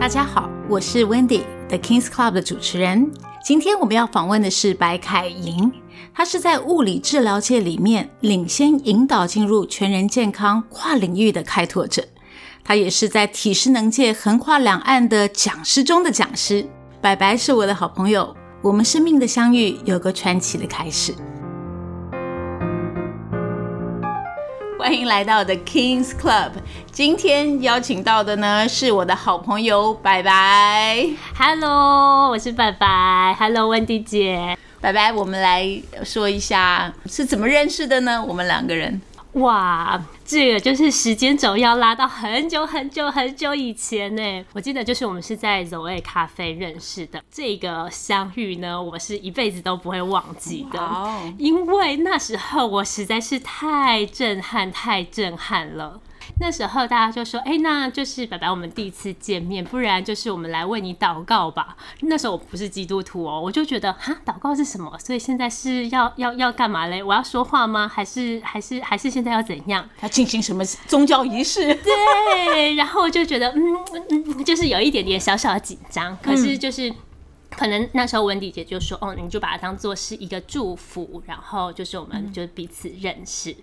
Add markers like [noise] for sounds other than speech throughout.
大家好，我是 Wendy，The King's Club 的主持人。今天我们要访问的是白凯莹，她是在物理治疗界里面领先引导进入全人健康跨领域的开拓者。她也是在体适能界横跨两岸的讲师中的讲师。白白是我的好朋友，我们生命的相遇有个传奇的开始。欢迎来到 The King's Club。今天邀请到的呢是我的好朋友白白。Hello，我是白白。Hello，Wendy 姐。白白，我们来说一下是怎么认识的呢？我们两个人。哇，这个就是时间轴要拉到很久很久很久以前呢。我记得就是我们是在 Zoe 咖啡认识的，这个相遇呢，我是一辈子都不会忘记的。Wow. 因为那时候我实在是太震撼，太震撼了。那时候大家就说：“哎、那就是白白，我们第一次见面，不然就是我们来为你祷告吧。”那时候我不是基督徒哦，我就觉得哈，祷告是什么？所以现在是要要要干嘛嘞？我要说话吗？还是 [laughs] 还是还是现在要怎样？要进行什么宗教仪式？对，然后我就觉得嗯嗯，就是有一点点小小的紧张。可是就是、可能那时候温迪姐就说：“哦，你就把它当做是一个祝福，然后就是我们就彼此认识。”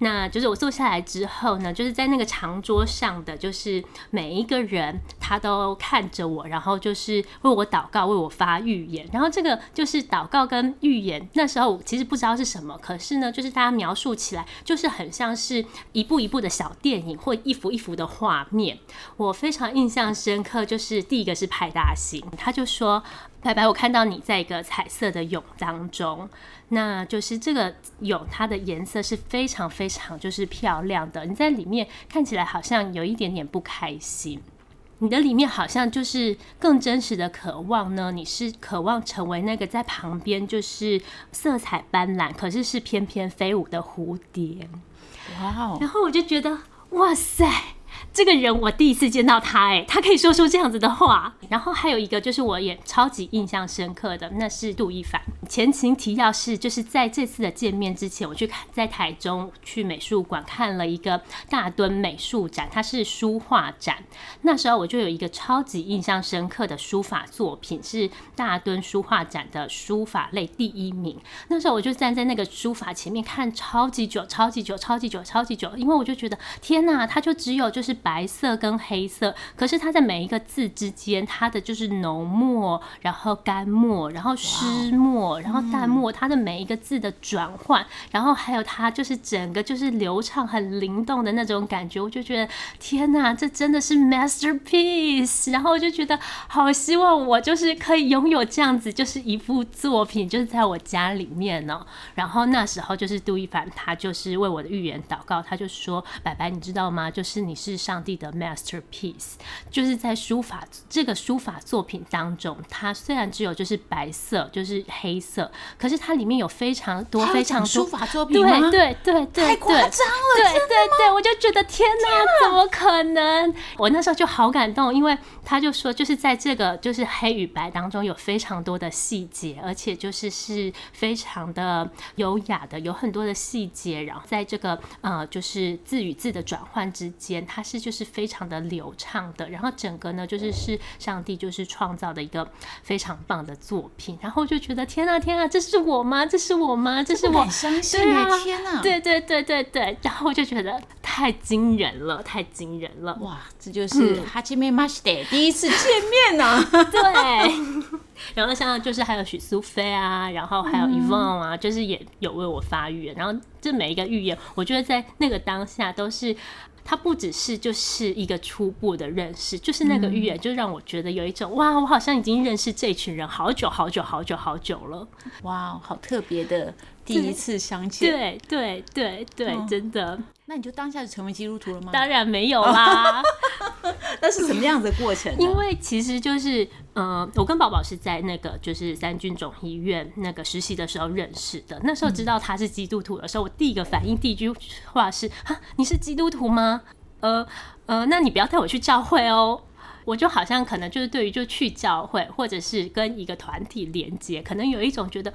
那就是我坐下来之后呢，就是在那个长桌上的，就是每一个人他都看着我，然后就是为我祷告，为我发预言。然后这个就是祷告跟预言，那时候其实不知道是什么，可是呢，就是大家描述起来就是很像是一部一部的小电影或一幅一幅的画面。我非常印象深刻，就是第一个是派大星，他就说。白白，我看到你在一个彩色的泳当中，那就是这个泳，它的颜色是非常非常就是漂亮的。你在里面看起来好像有一点点不开心，你的里面好像就是更真实的渴望呢。你是渴望成为那个在旁边就是色彩斑斓，可是是翩翩飞舞的蝴蝶。哇哦！然后我就觉得，哇塞！这个人我第一次见到他，哎，他可以说出这样子的话。然后还有一个就是我也超级印象深刻的，那是杜一凡。前情提要是，就是在这次的见面之前，我去看在台中去美术馆看了一个大墩美术展，它是书画展。那时候我就有一个超级印象深刻的书法作品，是大墩书画展的书法类第一名。那时候我就站在那个书法前面看超级久，超级久，超级久，超级久，因为我就觉得天哪，他就只有就是。白色跟黑色，可是它在每一个字之间，它的就是浓墨，然后干墨，然后湿墨然后淡墨，它的每一个字的转换，然后还有它就是整个就是流畅、很灵动的那种感觉，我就觉得天哪，这真的是 masterpiece！然后我就觉得好希望我就是可以拥有这样子，就是一幅作品，就是在我家里面呢。然后那时候就是杜一凡，他就是为我的预言祷告，他就说：“白白，你知道吗？就是你是。”上帝的 masterpiece，就是在书法这个书法作品当中，它虽然只有就是白色，就是黑色，可是它里面有非常多非常多书法作品？对对对对，太夸张了！对对对，我就觉得天哪，怎么可能？我那时候就好感动，因为他就说，就是在这个就是黑与白当中有非常多的细节，而且就是是非常的优雅的，有很多的细节，然后在这个呃就是字与字的转换之间，它是。就是非常的流畅的，然后整个呢，就是是上帝就是创造的一个非常棒的作品，然后就觉得天啊天啊，这是我吗？这是我吗？这是我？相信对啊，天啊，对对对对对，然后就觉得太惊人了，太惊人了，哇，这就是哈基米马西德第一次见面呢、啊，[laughs] 对，然后像就是还有许苏菲啊，然后还有 Yvonne 啊，就是也有为我发预言，然后这每一个预言，我觉得在那个当下都是。它不只是就是一个初步的认识，就是那个预言，就让我觉得有一种、嗯、哇，我好像已经认识这群人好久好久好久好久了，哇，好特别的第一次相见，对对对对，嗯，真的。那你就当下就成为基督徒了吗？当然没有啦，[laughs] 那是什么样的过程？因为其实就是，嗯、呃，我跟宝宝是在那个就是三军总医院那个实习的时候认识的。那时候知道他是基督徒的时候，我第一个反应第一句话是：哈，你是基督徒吗？呃呃，那你不要带我去教会哦。我就好像可能就是对于就去教会或者是跟一个团体连接，可能有一种觉得。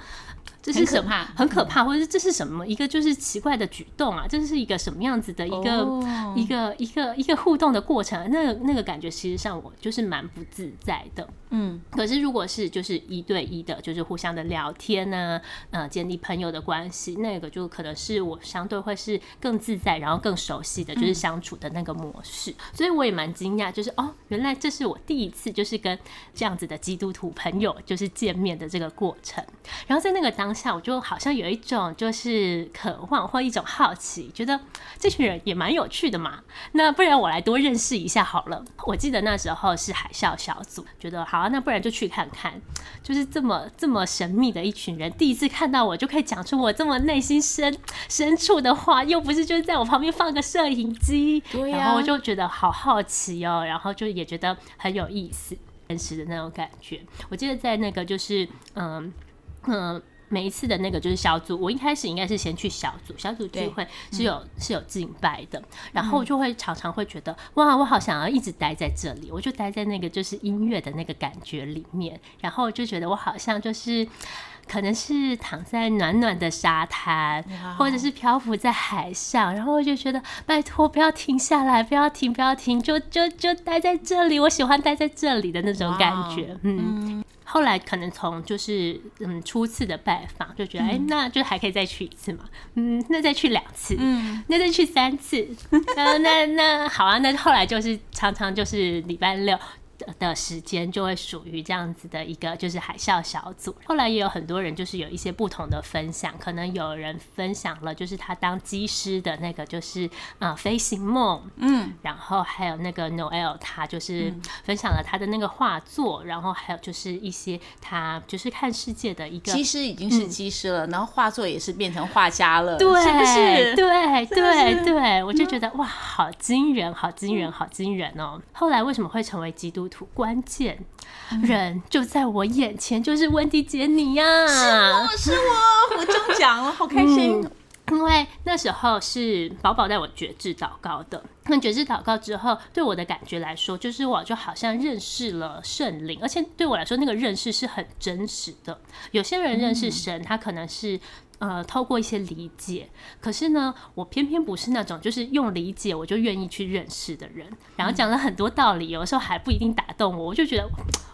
这是什么？很可怕，很可怕，或者是这是什么？一个就是奇怪的举动啊，这是一个什么样子的一个、哦、一个一个一个互动的过程？那个那个感觉，其实上我就是蛮不自在的。嗯，可是如果是就是一对一的，就是互相的聊天呢、啊，呃，建立朋友的关系，那个就可能是我相对会是更自在，然后更熟悉的就是相处的那个模式。嗯、所以我也蛮惊讶，就是哦，原来这是我第一次就是跟这样子的基督徒朋友就是见面的这个过程。然后在那个当下，我就好像有一种就是渴望或一种好奇，觉得这群人也蛮有趣的嘛。那不然我来多认识一下好了。我记得那时候是海啸小组，觉得好啊，那不然就去看看。就是这么这么神秘的一群人，第一次看到我就可以讲出我这么内心深深处的话，又不是就是在我旁边放个摄影机，对呀，然后我就觉得好好奇哦，然后就也觉得很有意思，真实的那种感觉。我记得在那个就是嗯。嗯，每一次的那个就是小组，我一开始应该是先去小组，小组聚会是有、嗯、是有敬拜的，然后就会常常会觉得哇，我好想要一直待在这里，我就待在那个就是音乐的那个感觉里面，然后就觉得我好像就是可能是躺在暖暖的沙滩，或者是漂浮在海上，然后我就觉得拜托不要停下来，不要停，不要停，就就就待在这里，我喜欢待在这里的那种感觉，嗯。后来可能从就是嗯初次的拜访就觉得哎、欸，那就还可以再去一次嘛，嗯，那再去两次，嗯，那再去三次，[laughs] 那那那好啊，那后来就是常常就是礼拜六。的时间就会属于这样子的一个就是海啸小组。后来也有很多人就是有一些不同的分享，可能有人分享了就是他当机师的那个就是啊、呃、飞行梦，嗯，然后还有那个 Noel 他就是分享了他的那个画作，然后还有就是一些他就是看世界的一个机师已经是机师了，嗯、然后画作也是变成画家了，对，是不是？对对对，我就觉得哇，好惊人，好惊人，好惊人哦。后来为什么会成为基督徒？关键人就在我眼前，就是温迪姐你呀！是我是我，我中奖了，好开心！嗯，因为那时候是宝宝带我决志祷告的。那决志祷告之后，对我的感觉来说，就是我就好像认识了圣灵，而且对我来说，那个认识是很真实的。有些人认识神，他可能是。呃，透过一些理解，可是呢，我偏偏不是那种就是用理解我就愿意去认识的人。然后讲了很多道理，有的时候还不一定打动我，我就觉得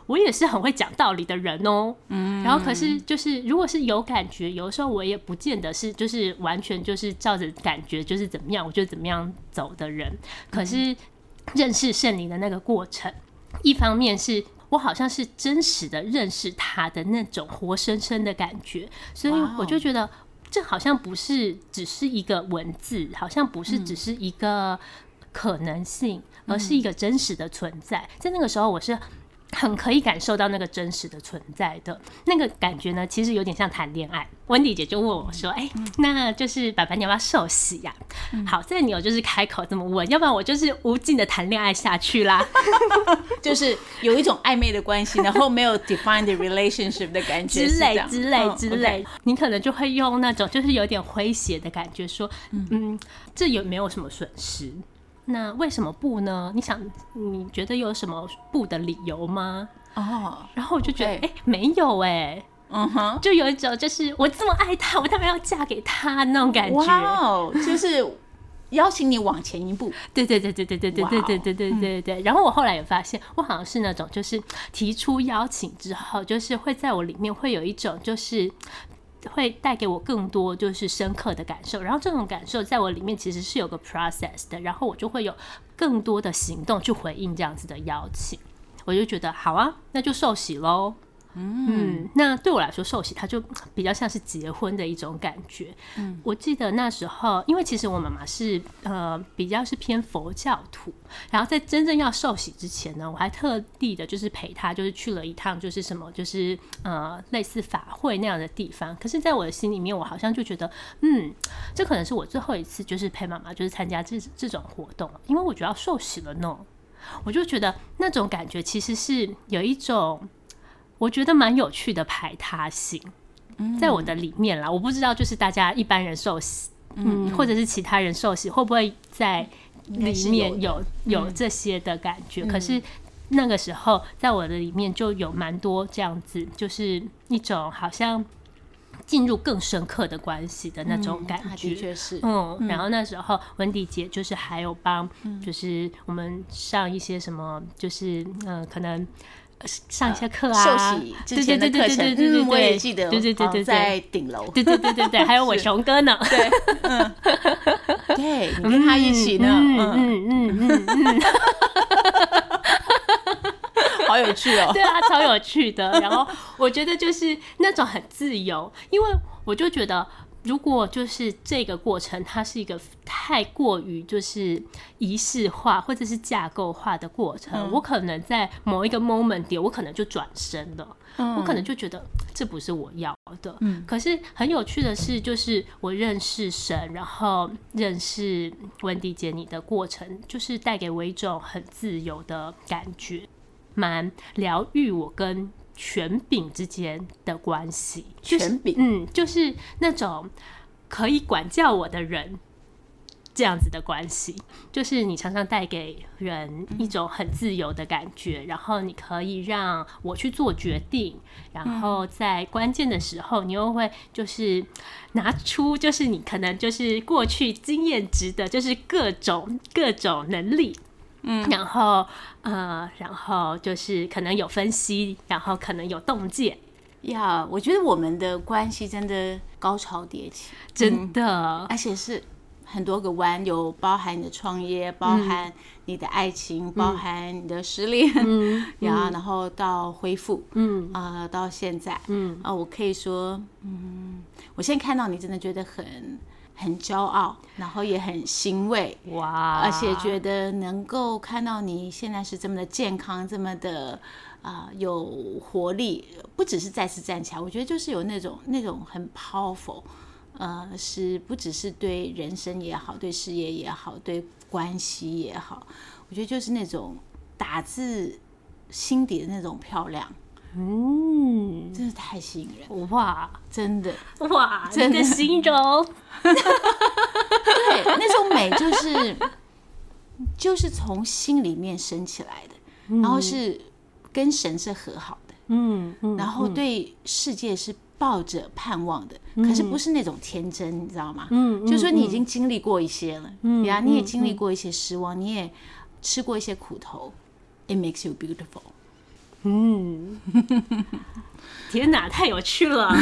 我也是很会讲道理的人哦。嗯，然后可是就是如果是有感觉，有的时候我也不见得是就是完全就是照着感觉就是怎么样，我就怎么样走的人。可是认识圣灵的那个过程，一方面是。我好像是真实的认识他的那种活生生的感觉，所以我就觉得这好像不是只是一个文字，好像不是只是一个可能性，而是一个真实的存在。在那个时候，我是。很可以感受到那个真实的存在的那个感觉呢，其实有点像谈恋爱。温迪姐就问我说：“哎、欸，那就是爸爸你要不要受洗呀、啊？”嗯、好，这个你有就是开口这么问，要不然我就是无尽的谈恋爱下去啦，[laughs] 就是有一种暧昧的关系，然后没有 defined relationship 的感觉之类之类之类。你可能就会用那种就是有点诙谐的感觉说：“嗯，嗯，这有没有什么损失？”那为什么不呢？你想，你觉得有什么不的理由吗？哦，oh, 然后我就觉得，哎 okay.、欸，没有、欸，哎，嗯哼，就有一种就是我这么爱他，我当然要嫁给他那种感觉。哇，wow, 就是邀请你往前一步。[laughs] 对对对对对对对对对对对对对。然后我后来也发现，我好像是那种，就是提出邀请之后，就是会在我里面会有一种就是。会带给我更多就是深刻的感受，然后这种感受在我里面其实是有个 process 的，然后我就会有更多的行动去回应这样子的邀请，我就觉得好啊，那就受洗喽。嗯，那对我来说，受喜它就比较像是结婚的一种感觉。嗯，我记得那时候，因为其实我妈妈是呃比较是偏佛教徒，然后在真正要受喜之前呢，我还特地的就是陪她，就是去了一趟，就是什么就是呃类似法会那样的地方。可是，在我的心里面，我好像就觉得，嗯，这可能是我最后一次就是陪妈妈就是参加这这种活动，因为我觉得要受喜了呢，我就觉得那种感觉其实是有一种。我觉得蛮有趣的排他性，在我的里面啦，我不知道就是大家一般人受洗，嗯，或者是其他人受洗，会不会在里面有有这些的感觉？可是那个时候，在我的里面就有蛮多这样子，就是一种好像进入更深刻的关系的那种感觉，的确是。嗯，然后那时候温迪姐就是还有帮，就是我们上一些什么，就是嗯，可能上一些课啊，受洗之前的课程，嗯，我也记得，对对对对，在顶楼，对对对对对，还有我熊哥呢，对，嗯，对，你跟他一起呢，嗯嗯嗯嗯嗯。好有趣哦！对啊，超有趣的。然后我觉得就是那种很自由，因为我就觉得，如果就是这个过程它是一个太过于就是仪式化或者是架构化的过程，嗯、我可能在某一个 moment 点，我可能就转身了，嗯、我可能就觉得这不是我要的。嗯，可是很有趣的是，就是我认识神，然后认识温迪姐你的过程，就是带给我一种很自由的感觉。蛮疗愈我跟权柄之间的关系，权柄，嗯，就是那种可以管教我的人这样子的关系，就是你常常带给人一种很自由的感觉，然后你可以让我去做决定，然后在关键的时候，你又会就是拿出就是你可能就是过去经验值的，就是各种各种能力。嗯，然后呃，然后就是可能有分析，然后可能有洞见。呀，我觉得我们的关系真的高潮迭起，真的，而且是很多个弯，有包含你的创业，包含你的爱情，包含你的失恋，嗯，[laughs] 然后到恢复，嗯。啊，到现在，嗯。啊，我可以说，嗯，我现在看到你，真的觉得很。很骄傲，然后也很欣慰哇！而且觉得能够看到你现在是这么的健康，这么的啊、呃、有活力，不只是再次站起来，我觉得就是有那种那种很 powerful，呃，是不只是对人生也好，对事业也好，对关系也好，我觉得就是那种打自心底的那种漂亮。嗯，真的太吸引人哇！真的。哇，真的。形容，[laughs] 对，那种美就是就是从心里面升起来的，嗯、然后是跟神是和好的，嗯，嗯然后对世界是抱着盼望的，嗯、可是不是那种天真，你知道吗？嗯，就是说你已经经历过一些了，嗯呀，你也经历过一些失望，嗯、你也吃过一些苦头，It makes you beautiful。嗯，天哪，太有趣了！[laughs]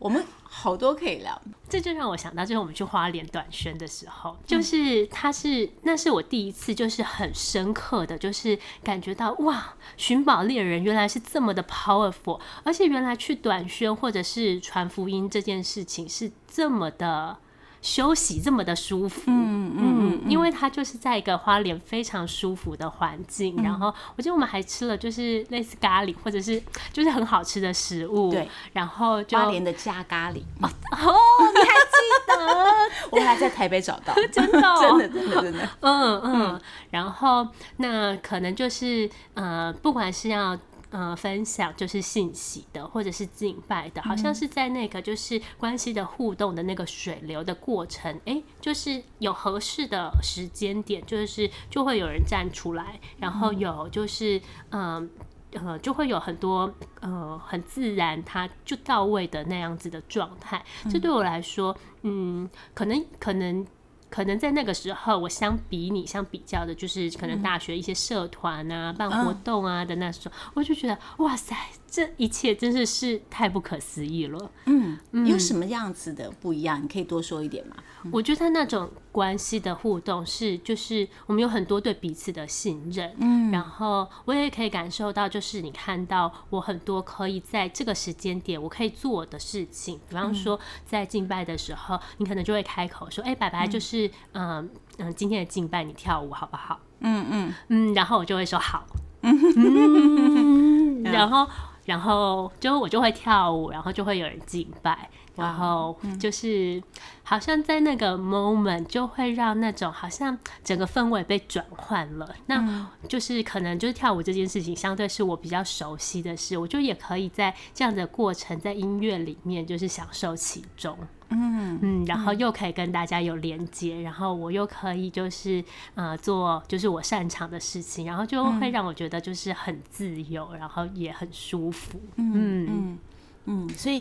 我们好多可以聊，这就让我想到，就是我们去花莲短宣的时候，就是他是那是我第一次，就是很深刻的就是感觉到哇，寻宝猎人原来是这么的 powerful，而且原来去短宣或者是传福音这件事情是这么的。休息这么的舒服，嗯嗯嗯，因为它就是在一个花莲非常舒服的环境，嗯、然后我记得我们还吃了就是类似咖喱或者是就是很好吃的食物，对，然后就花莲的加咖喱，哦，哦，你还记得？[laughs] 我还在台北找到，[laughs] 真的、哦，[laughs] 真的，真的，真的，嗯。嗯，然后那可能就是呃，不管是要。呃，分享就是信息的，或者是敬拜的，好像是在那个就是关系的互动的那个水流的过程，哎、欸，就是有合适的时间点，就是就会有人站出来，然后有就是嗯呃，呃，就会有很多呃很自然，它就到位的那样子的状态。这对我来说，嗯，可能可能。可能在那个时候，我相比你相比较的，就是可能大学一些社团啊、办活动啊的那时候，我就觉得哇塞。这一切真的是太不可思议了。嗯，有什么样子的不一样？你可以多说一点吗？我觉得那种关系的互动是，就是我们有很多对彼此的信任。嗯，然后我也可以感受到，就是你看到我很多可以在这个时间点我可以做的事情。比方说，在敬拜的时候，你可能就会开口说：“哎，白白，就是嗯嗯，今天的敬拜你跳舞好不好？”嗯嗯嗯，然后我就会说好。[laughs] 嗯，然后。然后就我就会跳舞，然后就会有人敬拜，然后就是好像在那个 moment 就会让那种好像整个氛围被转换了。那就是可能就是跳舞这件事情相对是我比较熟悉的事，我就也可以在这样的过程在音乐里面就是享受其中。嗯嗯，然后又可以跟大家有连接，然后我又可以就是呃做就是我擅长的事情，然后就会让我觉得就是很自由，然后也很舒服。嗯嗯，嗯，所以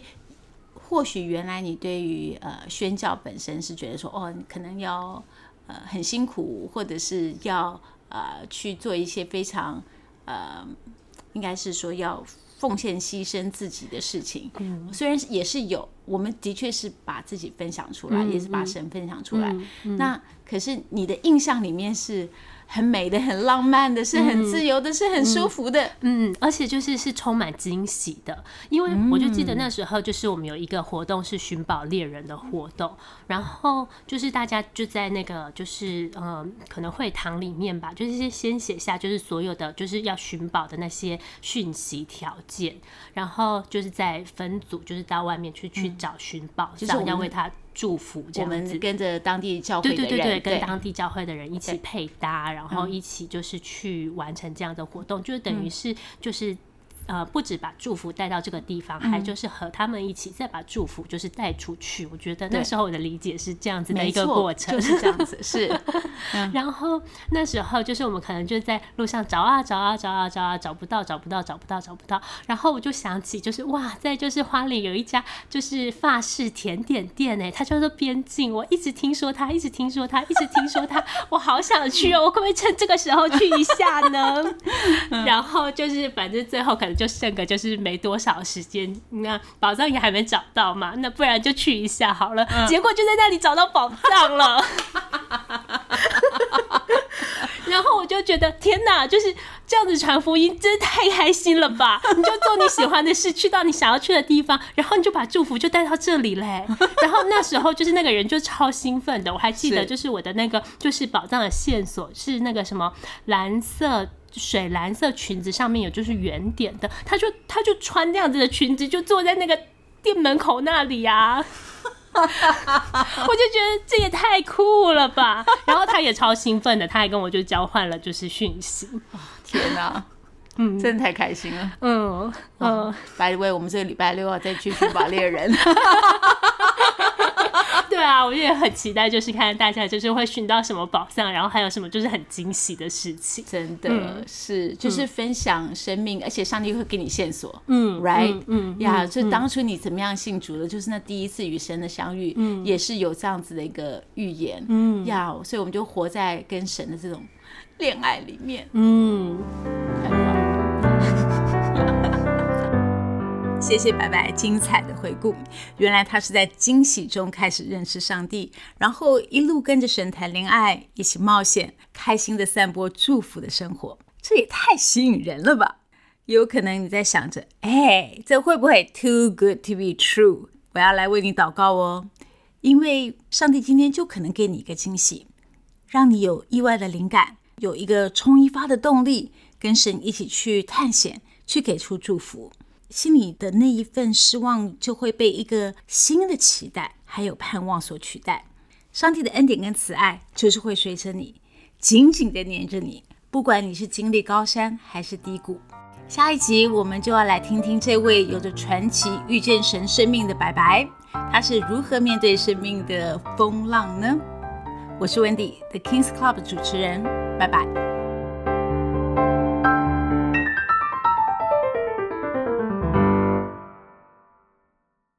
或许原来你对于呃宣教本身是觉得说，哦，你可能要呃很辛苦，或者是要呃去做一些非常呃，应该是说要。奉献、牺牲自己的事情，嗯，虽然也是有，我们的确是把自己分享出来，嗯、也是把神分享出来。那可是你的印象里面是。很美的，很浪漫的，是很自由的，嗯、是很舒服的，嗯，而且就是是充满惊喜的。因为我就记得那时候，就是我们有一个活动是寻宝猎人的活动，嗯、然后就是大家就在那个就是呃可能会堂里面吧，就是先写下就是所有的就是要寻宝的那些讯息条件，然后就是在分组，就是到外面去去找寻宝，嗯、就是要为他。祝福这样子，我们跟着当地教会的人，对对对对，跟当地教会的人一起配搭，然后一起就是去完成这样的活动，就等于是就是。呃，不止把祝福带到这个地方，嗯、还就是和他们一起再把祝福就是带出去。我觉得那时候我的理解是这样子的一个过程，就是这样子。[laughs] 是，[laughs] 然后那时候就是我们可能就在路上找啊找啊找啊找啊找不到找不到找不到找不到，然后我就想起就是哇，在就是花莲有一家就是法式甜点店哎，它叫做边境，我一直听说它，一直听说它，一直听说它，我好想去哦，我可不可以趁这个时候去一下呢？[laughs] 然后就是反正最后可能。就剩个就是没多少时间，那宝藏也还没找到嘛，那不然就去一下好了。嗯、结果就在那里找到宝藏了，[laughs] 然后我就觉得天哪，就是这样子传福音，真的太开心了吧！你就做你喜欢的事，去到你想要去的地方，然后你就把祝福就带到这里嘞。然后那时候就是那个人就超兴奋的，我还记得就是我的那个就是宝藏的线索是那个什么蓝色。水蓝色裙子上面有就是圆点的，他就他就穿这样子的裙子，就坐在那个店门口那里呀、啊，[laughs] 我就觉得这也太酷了吧！然后他也超兴奋的，他还跟我就交换了就是讯息。天哪，[laughs] 嗯，真的太开心了。嗯嗯，By the way，我们这个礼拜六要再去寻宝猎人。[laughs] 对啊，我也很期待，就是看大家就是会寻到什么宝藏，然后还有什么就是很惊喜的事情。真的、嗯、是，就是分享生命，嗯、而且上帝会给你线索。嗯，right，嗯呀，就当初你怎么样信主的，就是那第一次与神的相遇，嗯，也是有这样子的一个预言。嗯呀所以我们就活在跟神的这种恋爱里面。嗯。谢谢白白精彩的回顾。原来他是在惊喜中开始认识上帝，然后一路跟着神谈恋爱，一起冒险，开心的散播祝福的生活。这也太吸引人了吧！有可能你在想着，哎，这会不会 too good to be true？我要来为你祷告哦，因为上帝今天就可能给你一个惊喜，让你有意外的灵感，有一个冲一发的动力，跟神一起去探险，去给出祝福。心里的那一份失望就会被一个新的期待还有盼望所取代。上帝的恩典跟慈爱就是会随着你，紧紧地黏着你，不管你是经历高山还是低谷。下一集我们就要来听听这位有着传奇遇见神生命的白白，他是如何面对生命的风浪呢？我是 Wendy，The King's Club 主持人，拜拜。